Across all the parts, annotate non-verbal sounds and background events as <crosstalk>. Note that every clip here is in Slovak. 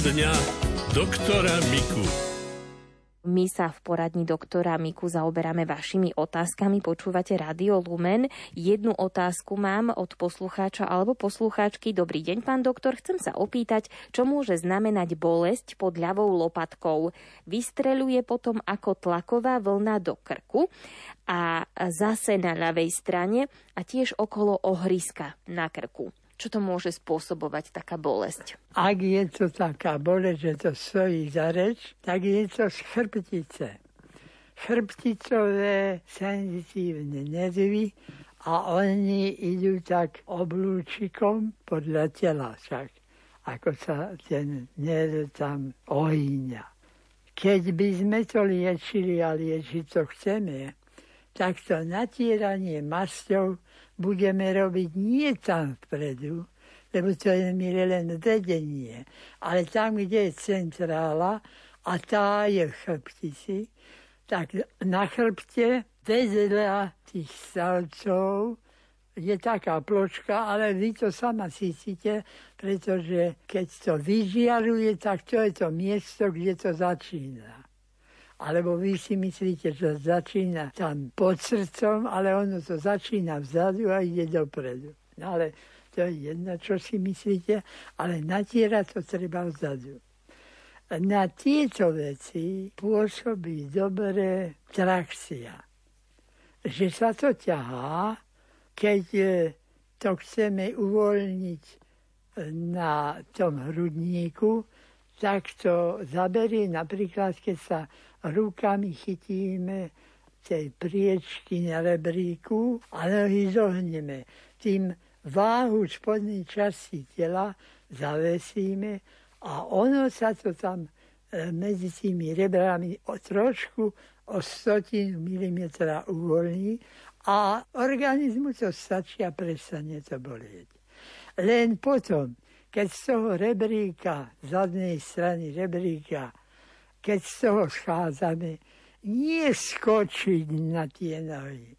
Poradňa doktora Miku. My sa v poradni doktora Miku zaoberáme vašimi otázkami. Počúvate Radio Lumen. Jednu otázku mám od poslucháča alebo poslucháčky. Dobrý deň, pán doktor. Chcem sa opýtať, čo môže znamenať bolesť pod ľavou lopatkou. Vystreluje potom ako tlaková vlna do krku a zase na ľavej strane a tiež okolo ohriska na krku. Čo to môže spôsobovať taká bolesť? Ak je to taká bolesť, že to stojí za reč, tak je to z chrbtice. Chrbticové senzitívne nervy a oni idú tak oblúčikom podľa tela však, ako sa ten nerv tam ohýňa. Keď by sme to liečili a liečiť to chceme, tak to natieranie masťou budeme robiť nie tam vpredu, lebo to je mi len vedenie, ale tam, kde je centrála a tá je v chrbtici, tak na chrbte vedľa tých stavcov je taká pločka, ale vy to sama cítite, pretože keď to vyžiaruje, tak to je to miesto, kde to začína. Alebo vy si myslíte, že začína tam pod srdcom, ale ono to začína vzadu a ide dopredu. No ale to je jedno, čo si myslíte, ale natierať to treba vzadu. Na tieto veci pôsobí dobre trakcia. Že sa to ťahá, keď e, to chceme uvoľniť e, na tom hrudníku, tak to zaberie napríklad, keď sa rukami chytíme tej priečky na rebríku a nohy zohneme. Tým váhu spodnej časti tela zavesíme a ono sa to tam e, medzi tými rebrami o trošku o stotinu milimetra uvoľní a organizmu to stačí a prestane to bolieť. Len potom, keď z toho rebríka, zadnej strany rebríka, keď z toho schádzame, nie skočiť na tie nohy,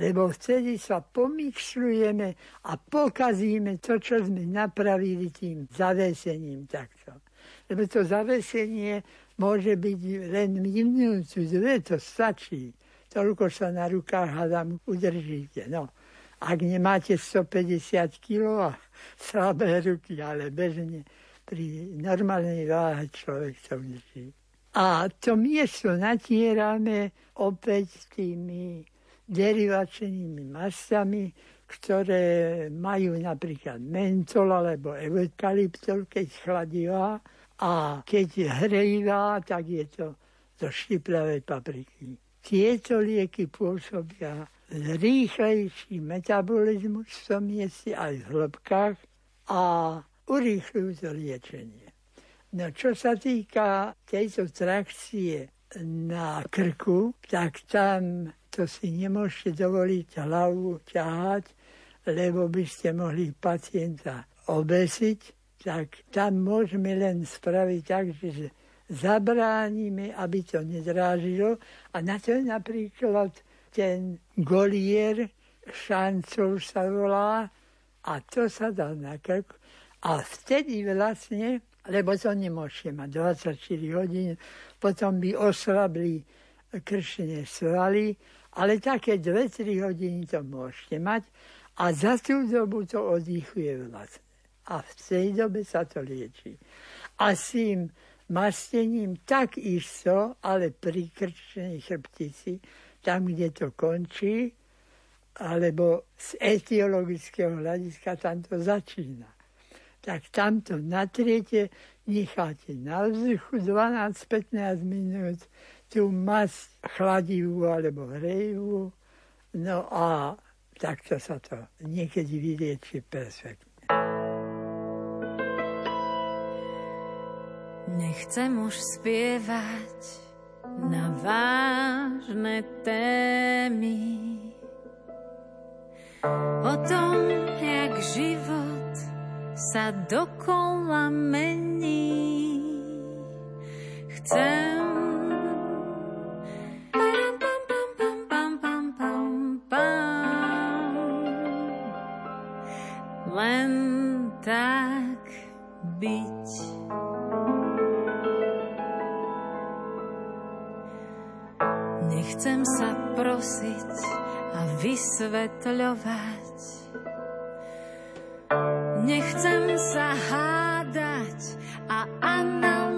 lebo vtedy sa pomyšľujeme a pokazíme to, čo sme napravili tým zavesením takto. Lebo to zavesenie môže byť len minútu, dve, to stačí. Toľko sa na rukách hádam udržíte. No, ak nemáte 150 kg a <laughs> slabé ruky, ale bežne pri normálnej váhe človek sa udrží. A to miesto natierame opäť tými derivačnými masami, ktoré majú napríklad mentol alebo eukalyptol, keď chladivá a keď hrejivá, tak je to zo štipľavej papriky. Tieto lieky pôsobia rýchlejší metabolizmus v tom mieste aj v hĺbkach a urýchľujú to liečenie. No čo sa týka tejto trakcie na krku, tak tam to si nemôžete dovoliť hlavu ťahať, lebo by ste mohli pacienta obesiť, tak tam môžeme len spraviť tak, že zabránime, aby to nedrážilo. A na to je napríklad ten golier, šancov sa volá, a to sa dá na krk. A vtedy vlastne lebo to nemôžete mať 24 hodín, potom by oslabli kršenie svaly, ale také 2-3 hodiny to môžete mať a za tú dobu to oddychuje vlastne. A v tej dobe sa to lieči. A s tým mastením tak isto, ale pri krčnej chrbtici, tam, kde to končí, alebo z etiologického hľadiska tam to začína tak tamto natriete, necháte na vzduchu 12-15 minút tú masť chladivú alebo hrejivú, no a takto sa to niekedy vylieči perfektne. Nechcem už spievať na vážne témy o tom, jak život sa dokola mení. Chcem len tak byť. Nechcem sa prosiť a vysvetľovať, Nechcem sa hádať a analyzovať.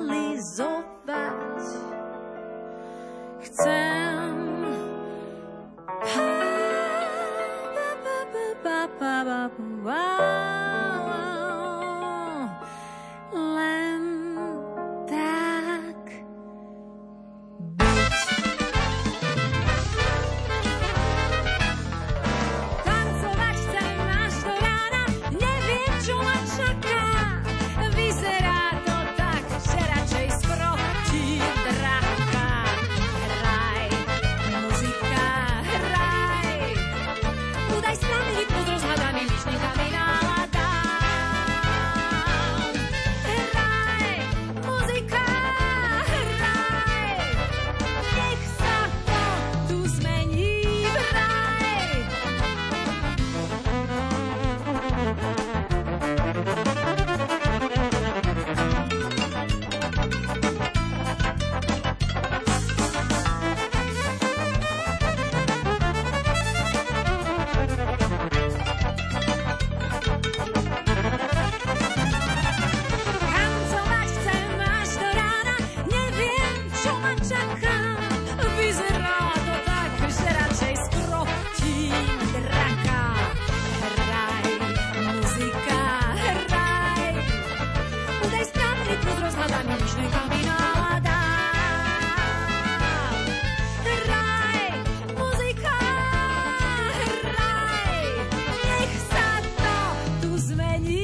Dňa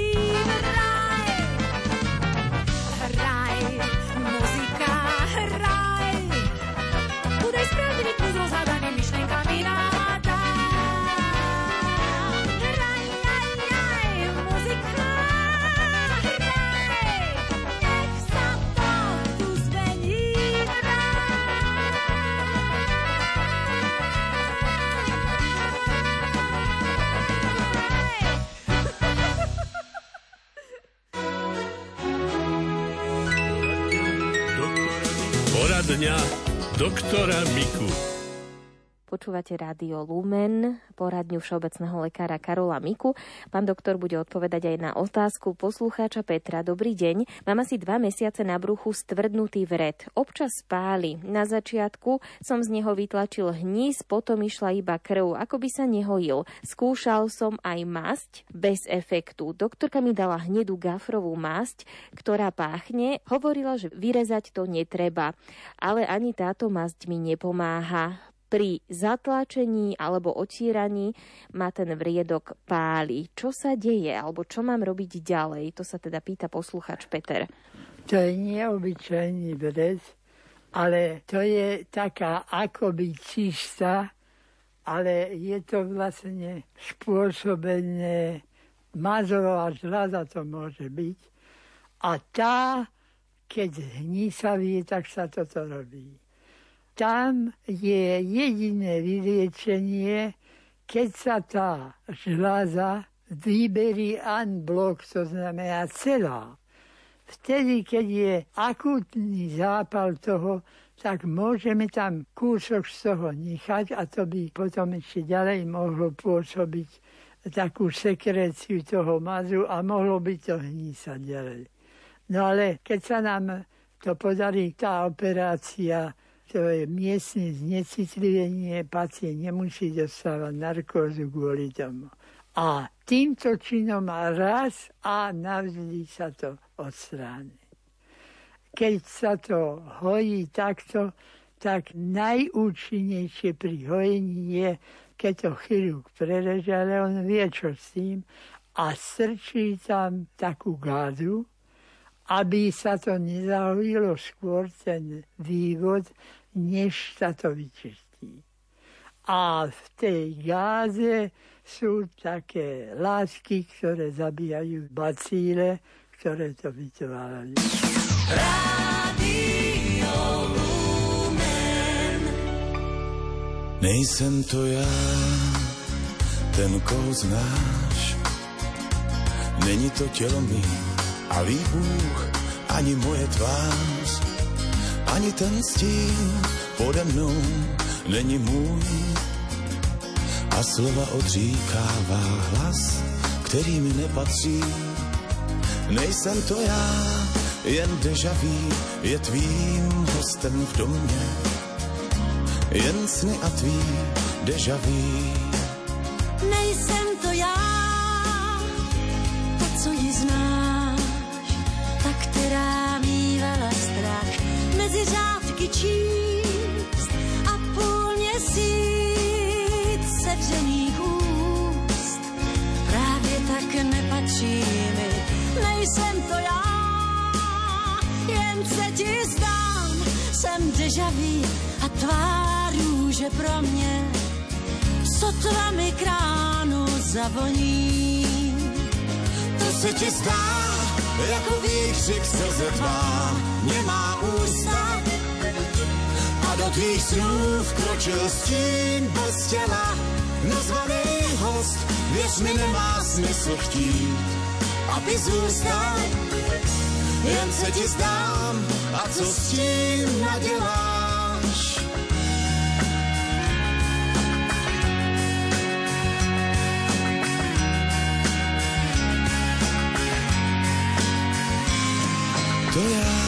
Počúvate rádio Lumen, poradňu všeobecného lekára Karola Miku. Pán doktor bude odpovedať aj na otázku poslucháča Petra. Dobrý deň. Mám asi dva mesiace na bruchu stvrdnutý vred. Občas spáli. Na začiatku som z neho vytlačil hníz, potom išla iba krv, ako by sa nehojil. Skúšal som aj masť bez efektu. Doktorka mi dala hnedú gafrovú masť, ktorá páchne. Hovorila, že vyrezať to netreba. Ale ani táto masť mi nepomáha pri zatlačení alebo otíraní ma ten vriedok páli. Čo sa deje alebo čo mám robiť ďalej? To sa teda pýta posluchač Peter. To je neobyčajný vred, ale to je taká akoby čistá, ale je to vlastne spôsobené mazorová žľaza to môže byť. A tá, keď hní tak sa toto robí tam je jediné vyliečenie, keď sa tá žľaza vyberí blok, to znamená celá. Vtedy, keď je akutný zápal toho, tak môžeme tam kúsok z toho nechať a to by potom ešte ďalej mohlo pôsobiť takú sekréciu toho mazu a mohlo by to hnísať ďalej. No ale keď sa nám to podarí, tá operácia to je miestne znecitlivenie, pacient nemusí dostávať narkózu kvôli tomu. A týmto činom raz a navždy sa to odstráni. Keď sa to hojí takto, tak najúčinnejšie pri hojení je, keď to chirurg prereže, ale on vie, čo s tým, a strčí tam takú gádu, aby sa to nezahojilo skôr ten vývod, než sa to vyčistí. A v tej gáze sú také látky, ktoré zabíjajú bacíle, ktoré to vytvárajú. Nejsem to já, ten, koho znáš. Není to tělo mý, ale Bůh, ani moje tvář ani ten stín pode mnou není můj a slova odříkává hlas, který mi nepatří. Nejsem to já, jen deja vu je tvým hostem v domě. Jen sny a tvý deja vu. Číst a půl měsíc sevřených úst. Právě tak nepatří mi, nejsem to já, jen se ti zdám, jsem deja vu a tvá růže pro mě sotva mi kránu zavoní. To se ti zdá, jako výkřik srdce tvá, nemá ústa. Do tvých snů vkročil stín bez těla, nazvaný host, věř mi nemá smysl chtít, aby zůstal. Jen se ti zdám, a co s tím naděláš? To já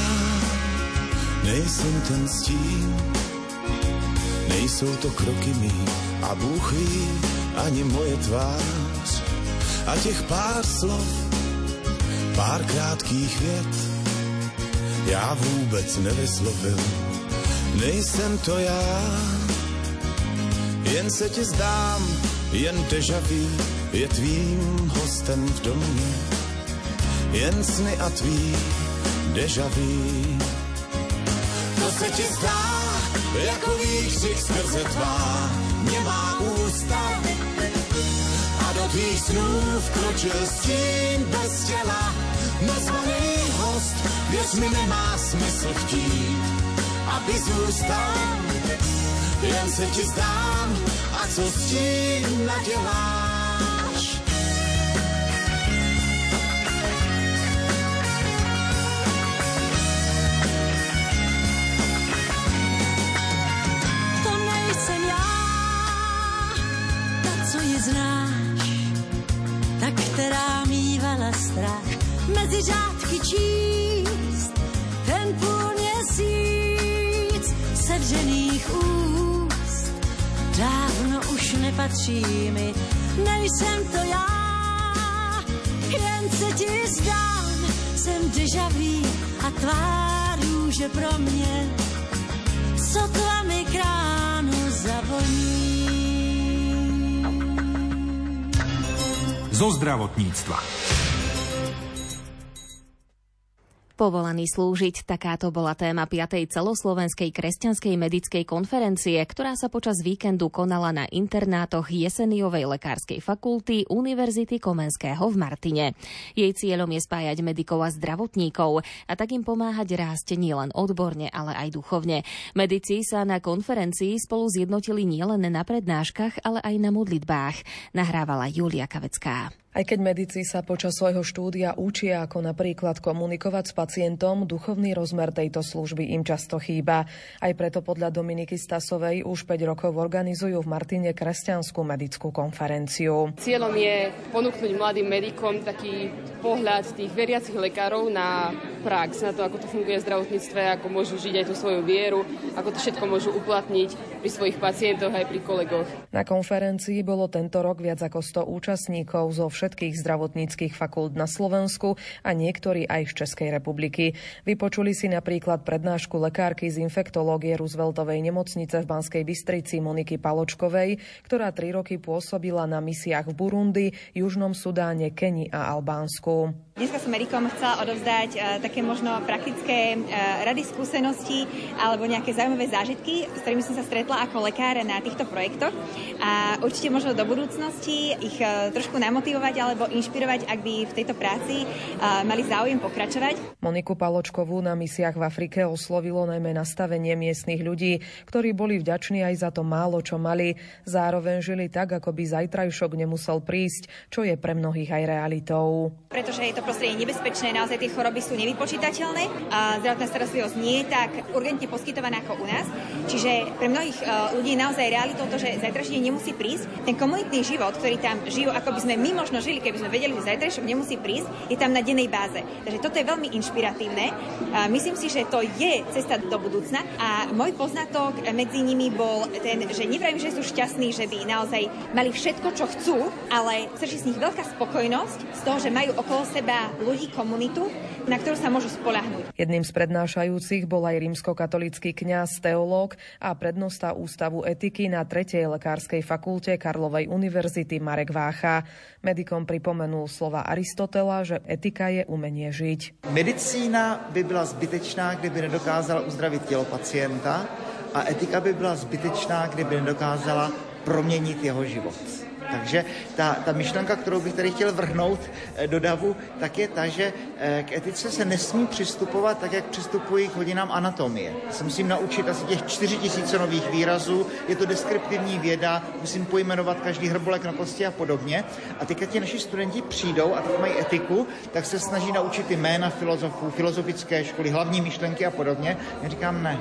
nejsem ten stín, nejsou to kroky mý a Bůh ani moje tvář a těch pár slov, pár krátkých vět já vůbec nevyslovil. Nejsem to já, jen se ti zdám, jen deja vu je tvým hostem v domě. Jen sny a tvý deja vu. To se ti zdá, jako výkřik skrze tvá, nemá ústa. A do tvých snů vkročil stín bez těla, nazvaný host, věř mi nemá smysl chtít, aby zůstal. Jen se ti zdám, a co s tím naděláš? Řádky číst. Ten půl měsíc sevřených úst dávno už nepatří mi, nejsem to já, jen se ti zdám, jsem deja vu a tvá růže pro mě sotva mi kránu zavoní. zo zdravotníctva. Povolaný slúžiť, takáto bola téma 5. celoslovenskej kresťanskej medickej konferencie, ktorá sa počas víkendu konala na internátoch Jeseniovej lekárskej fakulty Univerzity Komenského v Martine. Jej cieľom je spájať medikov a zdravotníkov a tak im pomáhať rásť nielen odborne, ale aj duchovne. Medici sa na konferencii spolu zjednotili nielen na prednáškach, ale aj na modlitbách. Nahrávala Julia Kavecká. Aj keď medici sa počas svojho štúdia učia, ako napríklad komunikovať s pacientom, duchovný rozmer tejto služby im často chýba. Aj preto podľa Dominiky Stasovej už 5 rokov organizujú v Martine kresťanskú medickú konferenciu. Cieľom je ponúknuť mladým medikom taký pohľad tých veriacich lekárov na prax, na to, ako to funguje v zdravotníctve, ako môžu žiť aj tú svoju vieru, ako to všetko môžu uplatniť pri svojich pacientoch aj pri kolegoch. Na konferencii bolo tento rok viac ako 100 účastníkov zo všetkých zdravotníckých fakult na Slovensku a niektorí aj z Českej republiky. Vypočuli si napríklad prednášku lekárky z infektológie Rooseveltovej nemocnice v Banskej Bystrici Moniky Paločkovej, ktorá tri roky pôsobila na misiách v Burundi, Južnom Sudáne, Keni a Albánsku. México. Dneska som medikom chcela odovzdať uh, také možno praktické uh, rady, skúsenosti alebo nejaké zaujímavé zážitky, s ktorými som sa stretla ako lekár na týchto projektoch a určite možno do budúcnosti ich uh, trošku namotivovať alebo inšpirovať, ak by v tejto práci mali záujem pokračovať. Moniku Paločkovú na misiách v Afrike oslovilo najmä nastavenie miestnych ľudí, ktorí boli vďační aj za to málo, čo mali. Zároveň žili tak, ako by zajtrajšok nemusel prísť, čo je pre mnohých aj realitou. Pretože je to to prostredie nebezpečné, naozaj tie choroby sú nevypočítateľné a zdravotná starostlivosť nie je tak urgentne poskytovaná ako u nás. Čiže pre mnohých e, ľudí je naozaj realitou to, že zajtrajší nemusí prísť. Ten komunitný život, ktorý tam žijú, ako by sme my možno žili, keby sme vedeli, že zajtrajšok nemusí prísť, je tam na dennej báze. Takže toto je veľmi inšpiratívne. Myslím si, že to je cesta do budúcna a môj poznatok medzi nimi bol ten, že nevrajím, že sú šťastní, že by naozaj mali všetko, čo chcú, ale srží z nich veľká spokojnosť z toho, že majú okolo seba ľudí, komunitu, na ktorú sa môžu spolahnúť. Jedným z prednášajúcich bol aj rímskokatolický kňaz, teológ a prednosta Ústavu etiky na 3. lekárskej fakulte Karlovej univerzity Marek Vácha. Medikom pripomenul slova Aristotela, že etika je umenie žiť. Medicína by byla zbytečná, kdyby nedokázala uzdravit tělo pacienta a etika by byla zbytečná, kdyby nedokázala proměnit jeho život. Takže ta, ta myšlenka, kterou bych tady chtěl vrhnout eh, do davu, tak je ta, že eh, k etice se nesmí přistupovat tak, jak přistupují k hodinám anatomie. Se musím naučit asi těch 4 tisíce nových výrazů, je to deskriptivní věda, musím pojmenovat každý hrbolek na kosti a podobně. A teďka ti naši studenti přijdou a tak mají etiku, tak se snaží naučit jména filozofů, filozofické školy, hlavní myšlenky a podobně. Já říkám ne,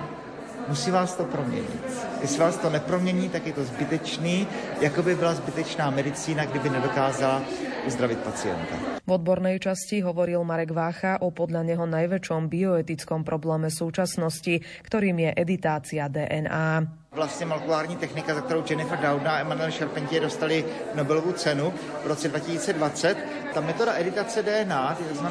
musí vás to proměnit. Jestli vás to nepromění, tak je to zbytečný, jako by byla zbytečná medicína, kdyby nedokázala uzdravit pacienta. V odbornej časti hovoril Marek Vácha o podľa neho najväčšom bioetickom probléme súčasnosti, ktorým je editácia DNA. Vlastně molekulární technika, za kterou Jennifer Doudna a Emmanuel Charpentier dostali Nobelovu cenu v roce 2020. Ta metoda editace DNA, tzv.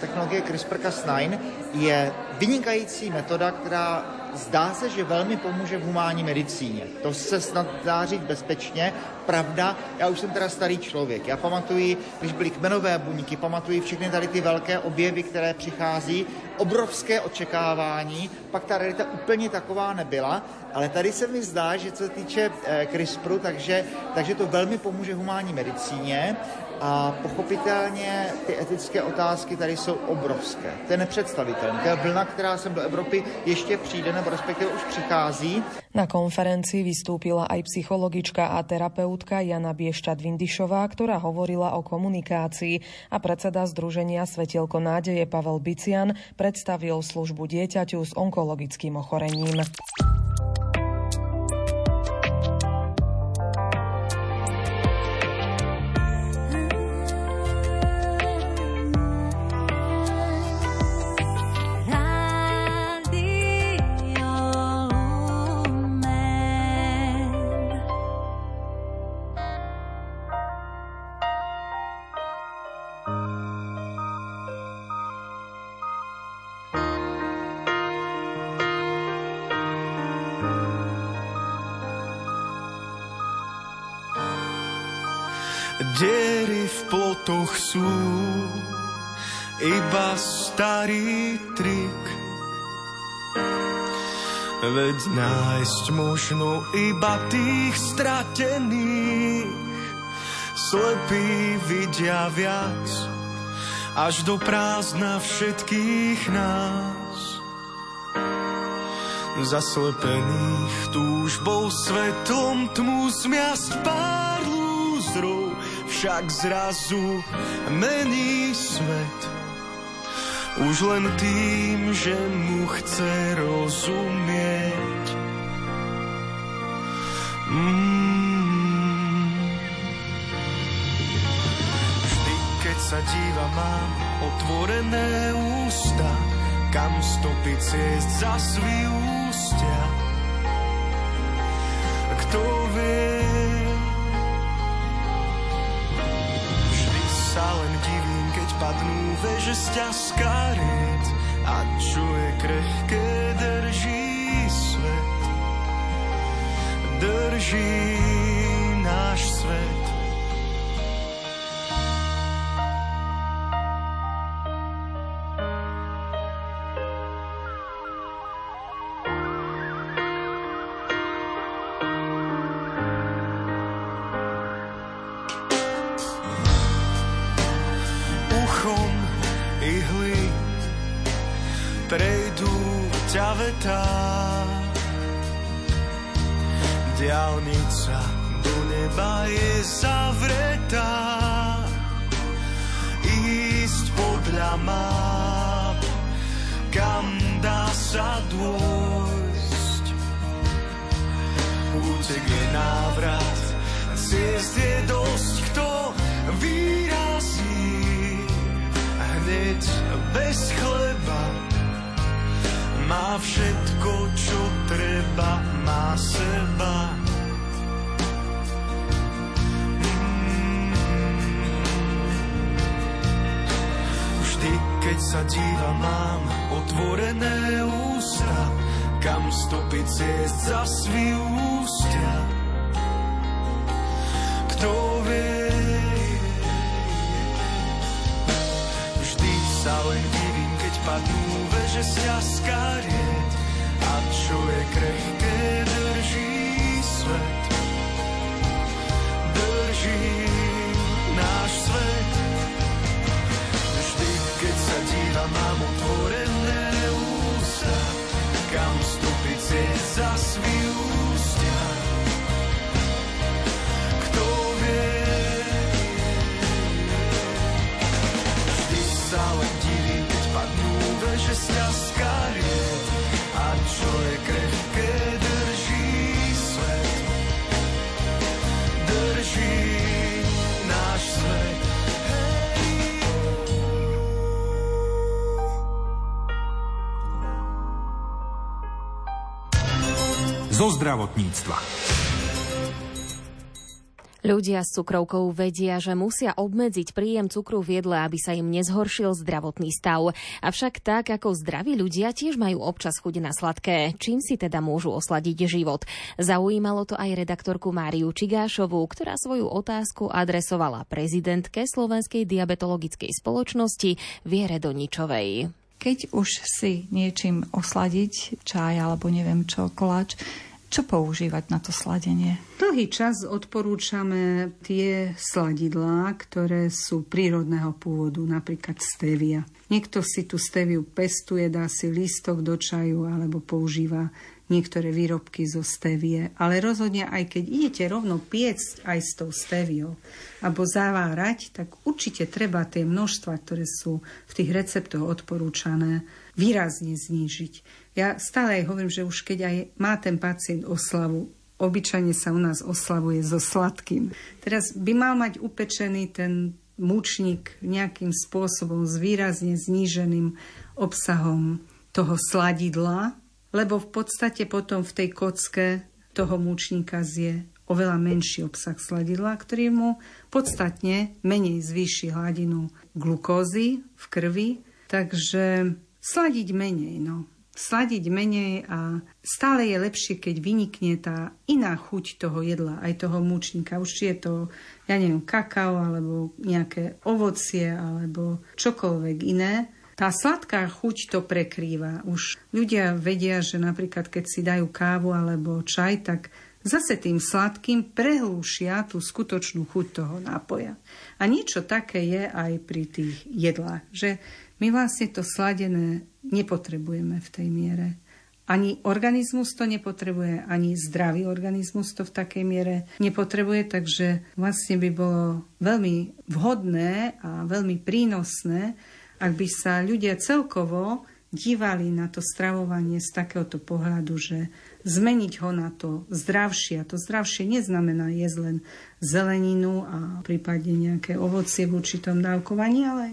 technologie CRISPR-Cas9, je vynikající metoda, která zdá se, že velmi pomůže v humánní medicíně. To se snad dá říct bezpečně. Pravda, já už jsem teda starý člověk. Já pamatuji, když byly kmenové buňky, pamatuji všechny tady ty velké objevy, které přichází, obrovské očekávání, pak ta realita úplně taková nebyla, ale tady se mi zdá, že co se týče eh, CRISPRu, takže, takže to velmi pomůže humánní medicíně a pochopitelně ty etické otázky tady jsou obrovské. To je nepředstavitelné. To je vlna, která sem do Evropy ještě přijde, nebo respektive už přichází. Na konferencii vystúpila aj psychologička a terapeutka Jana Biešťat-Vindišová, ktorá hovorila o komunikácii a predseda Združenia Svetielko nádeje Pavel Bician predstavil službu dieťaťu s onkologickým ochorením. Diery v plotoch sú iba starý trik. Veď nájsť možno iba tých stratených. Slepí vidia viac, až do prázdna všetkých nás. Zaslepených túžbou svetlom tmu pár lúzrov však zrazu mení svet. Už len tým, že mu chce rozumieť. Mm. Vždy, keď sa díva, mám otvorené ústa, kam stopy ciest zas vyústia. Kto vie, padnú veže z ťažká a čo je krehké, drží svet. Drží náš svet. Neba je zavretá. Ísť pod má, kam dá sa dôjsť. Útek je návrat, ciest je dosť, kto výrazí hneď bez chleba. Má všetko, čo treba, má seba. Keď sa dívam, mám otvorené ústa, kam stopy ciest za svý ústia. Kto vie, vždy sa len divím, keď padnú veže z ťaskariet a čo je krehké, drží svet. Drží mám otvorené ústa, kam vstúpiť si zo zdravotníctva. Ľudia s cukrovkou vedia, že musia obmedziť príjem cukru v jedle, aby sa im nezhoršil zdravotný stav. Avšak tak ako zdraví ľudia tiež majú občas chuť na sladké, čím si teda môžu osladiť život. Zaujímalo to aj redaktorku Máriu Čigášovú, ktorá svoju otázku adresovala prezidentke Slovenskej diabetologickej spoločnosti Viere Doničovej. Keď už si niečím osladiť čaj alebo neviem čo, koláč, čo používať na to sladenie? Dlhý čas odporúčame tie sladidlá, ktoré sú prírodného pôvodu, napríklad stevia. Niekto si tú steviu pestuje, dá si lístok do čaju alebo používa niektoré výrobky zo stevie. Ale rozhodne aj keď idete rovno piecť aj s tou steviou alebo zavárať, tak určite treba tie množstva, ktoré sú v tých receptoch odporúčané, výrazne znížiť. Ja stále aj hovorím, že už keď aj má ten pacient oslavu, obyčajne sa u nás oslavuje so sladkým. Teraz by mal mať upečený ten mučník nejakým spôsobom s výrazne zníženým obsahom toho sladidla, lebo v podstate potom v tej kocke toho múčnika zje oveľa menší obsah sladidla, ktorý mu podstatne menej zvýši hladinu glukózy v krvi, takže sladiť menej, no. Sladiť menej a stále je lepšie, keď vynikne tá iná chuť toho jedla, aj toho múčnika. Už či je to, ja neviem, kakao, alebo nejaké ovocie, alebo čokoľvek iné, tá sladká chuť to prekrýva. Už ľudia vedia, že napríklad keď si dajú kávu alebo čaj, tak zase tým sladkým prehlúšia tú skutočnú chuť toho nápoja. A niečo také je aj pri tých jedlách, že my vlastne to sladené nepotrebujeme v tej miere. Ani organizmus to nepotrebuje, ani zdravý organizmus to v takej miere nepotrebuje, takže vlastne by bolo veľmi vhodné a veľmi prínosné, ak by sa ľudia celkovo dívali na to stravovanie z takéhoto pohľadu, že zmeniť ho na to zdravšie. A to zdravšie neznamená jesť len zeleninu a prípadne nejaké ovocie v určitom dávkovaní, ale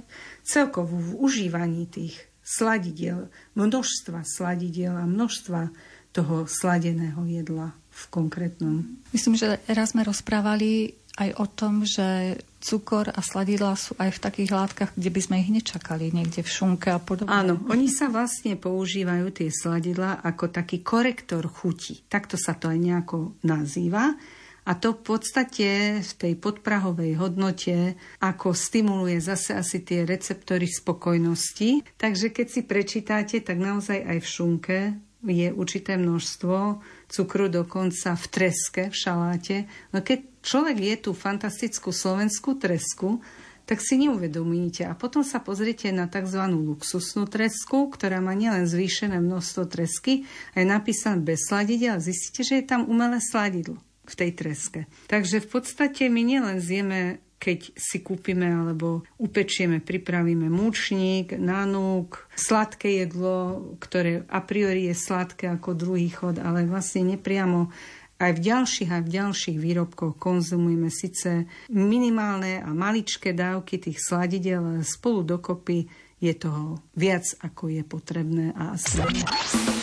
celkovo v užívaní tých sladidiel, množstva sladidiel a množstva toho sladeného jedla v konkrétnom. Myslím, že raz sme rozprávali aj o tom, že cukor a sladidla sú aj v takých látkach, kde by sme ich nečakali, niekde v šunke a podobne. Áno, oni sa vlastne používajú tie sladidla ako taký korektor chuti. Takto sa to aj nejako nazýva. A to v podstate v tej podprahovej hodnote ako stimuluje zase asi tie receptory spokojnosti. Takže keď si prečítate, tak naozaj aj v šunke je určité množstvo cukru dokonca v treske, v šaláte. No keď človek je tú fantastickú slovenskú tresku, tak si neuvedomíte. A potom sa pozriete na tzv. luxusnú tresku, ktorá má nielen zvýšené množstvo tresky, a je napísané bez sladidla a zistíte, že je tam umelé sladidlo v tej treske. Takže v podstate my nielen zjeme keď si kúpime alebo upečieme, pripravíme múčnik, nanúk, sladké jedlo, ktoré a priori je sladké ako druhý chod, ale vlastne nepriamo aj v ďalších aj v ďalších výrobkoch konzumujeme síce minimálne a maličké dávky tých sladidel, ale spolu dokopy je toho viac, ako je potrebné a zdravé.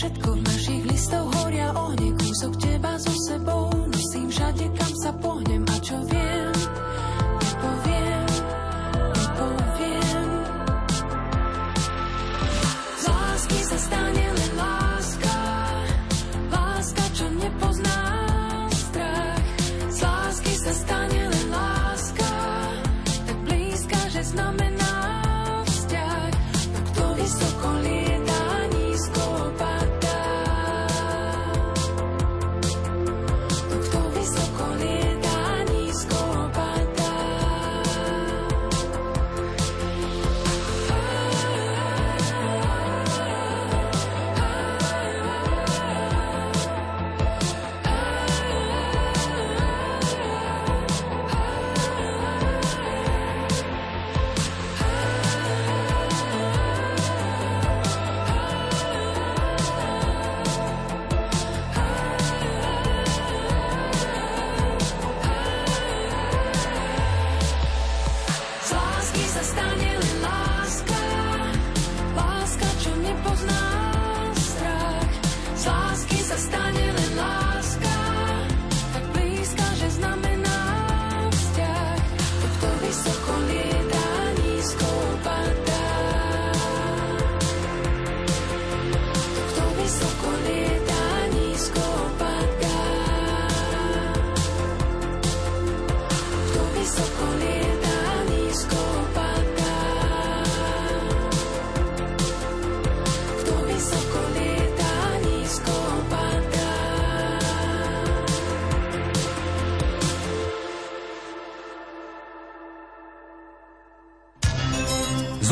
všetko v našich listov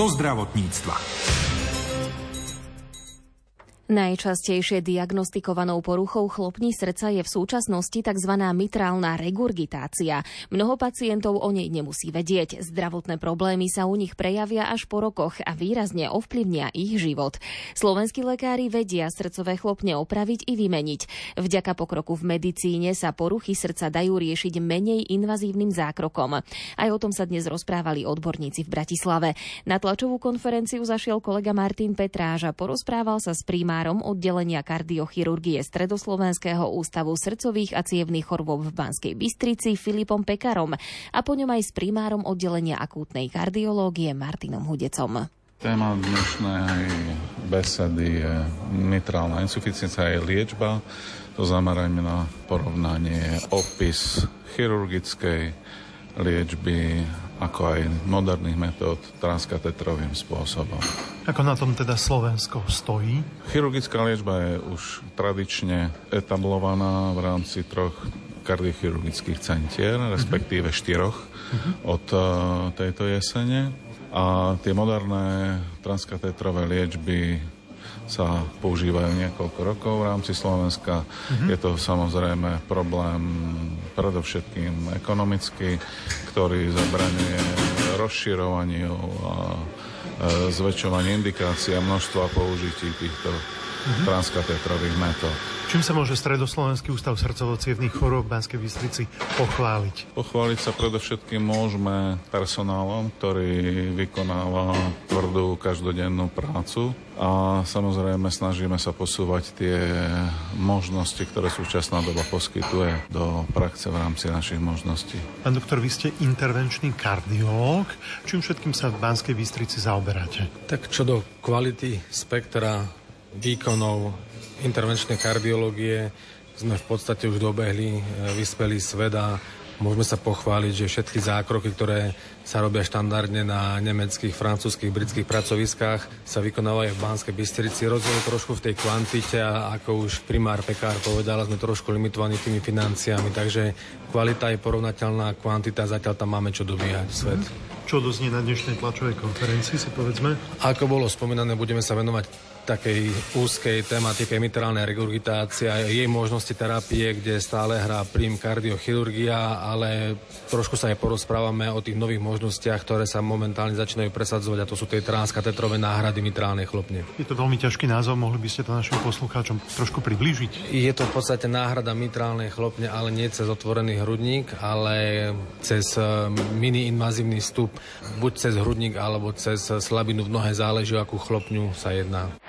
zo zdravotníctva. Najčastejšie diagnostikovanou poruchou chlopní srdca je v súčasnosti tzv. mitrálna regurgitácia. Mnoho pacientov o nej nemusí vedieť. Zdravotné problémy sa u nich prejavia až po rokoch a výrazne ovplyvnia ich život. Slovenskí lekári vedia srdcové chlopne opraviť i vymeniť. Vďaka pokroku v medicíne sa poruchy srdca dajú riešiť menej invazívnym zákrokom. Aj o tom sa dnes rozprávali odborníci v Bratislave. Na tlačovú konferenciu zašiel kolega Martin Petráž a porozprával sa s príjma primárom oddelenia kardiochirurgie Stredoslovenského ústavu srdcových a cievných chorôb v Banskej Bystrici Filipom Pekarom a po ňom aj s primárom oddelenia akútnej kardiológie Martinom Hudecom. Téma dnešnej besedy je mitrálna insuficiencia a liečba. To zamerajme na porovnanie opis chirurgickej liečby ako aj moderných metód transkatetrovým spôsobom. Ako na tom teda Slovensko stojí? Chirurgická liečba je už tradične etablovaná v rámci troch kardiochirurgických centier, respektíve štyroch uh-huh. od uh, tejto jesene. A tie moderné transkatetrové liečby sa používajú niekoľko rokov v rámci Slovenska. Uh-huh. Je to samozrejme problém predovšetkým ekonomický, ktorý zabraňuje rozširovaniu a zväčšovanie indikácií a množstva použití týchto uh-huh. transkatetrových metód. Čím sa môže Stredoslovenský ústav srdcovo chorób v Banskej Bystrici pochváliť? Pochváliť sa predovšetkým môžeme personálom, ktorý vykonáva tvrdú každodennú prácu a samozrejme snažíme sa posúvať tie možnosti, ktoré súčasná doba poskytuje do praxe v rámci našich možností. Pán doktor, vy ste intervenčný kardiológ. Čím všetkým sa v Banskej Bystrici zaoberáte? Tak čo do kvality spektra výkonov intervenčnej kardiológie sme v podstate už dobehli e, vyspelý svet a môžeme sa pochváliť, že všetky zákroky, ktoré sa robia štandardne na nemeckých, francúzských, britských pracoviskách, sa vykonávajú v Banskej Bystrici. Rozdiel trošku v tej kvantite a ako už primár Pekár povedala, sme trošku limitovaní tými financiami, takže kvalita je porovnateľná, kvantita zatiaľ tam máme čo dobíjať svet. Čo doznie na dnešnej tlačovej konferencii, si povedzme? Ako bolo spomínané, budeme sa venovať takej úzkej tematike mitrálnej regurgitácie a jej možnosti terapie, kde stále hrá prím kardiochirurgia, ale trošku sa aj porozprávame o tých nových možnostiach, ktoré sa momentálne začínajú presadzovať a to sú tie transkatetrové náhrady mitrálnej chlopne. Je to veľmi ťažký názov, mohli by ste to našim poslucháčom trošku priblížiť? Je to v podstate náhrada mitrálnej chlopne, ale nie cez otvorený hrudník, ale cez e, mini-invazívny stup, buď cez hrudník alebo cez slabinu v nohe, záleží, akú chlopňu sa jedná.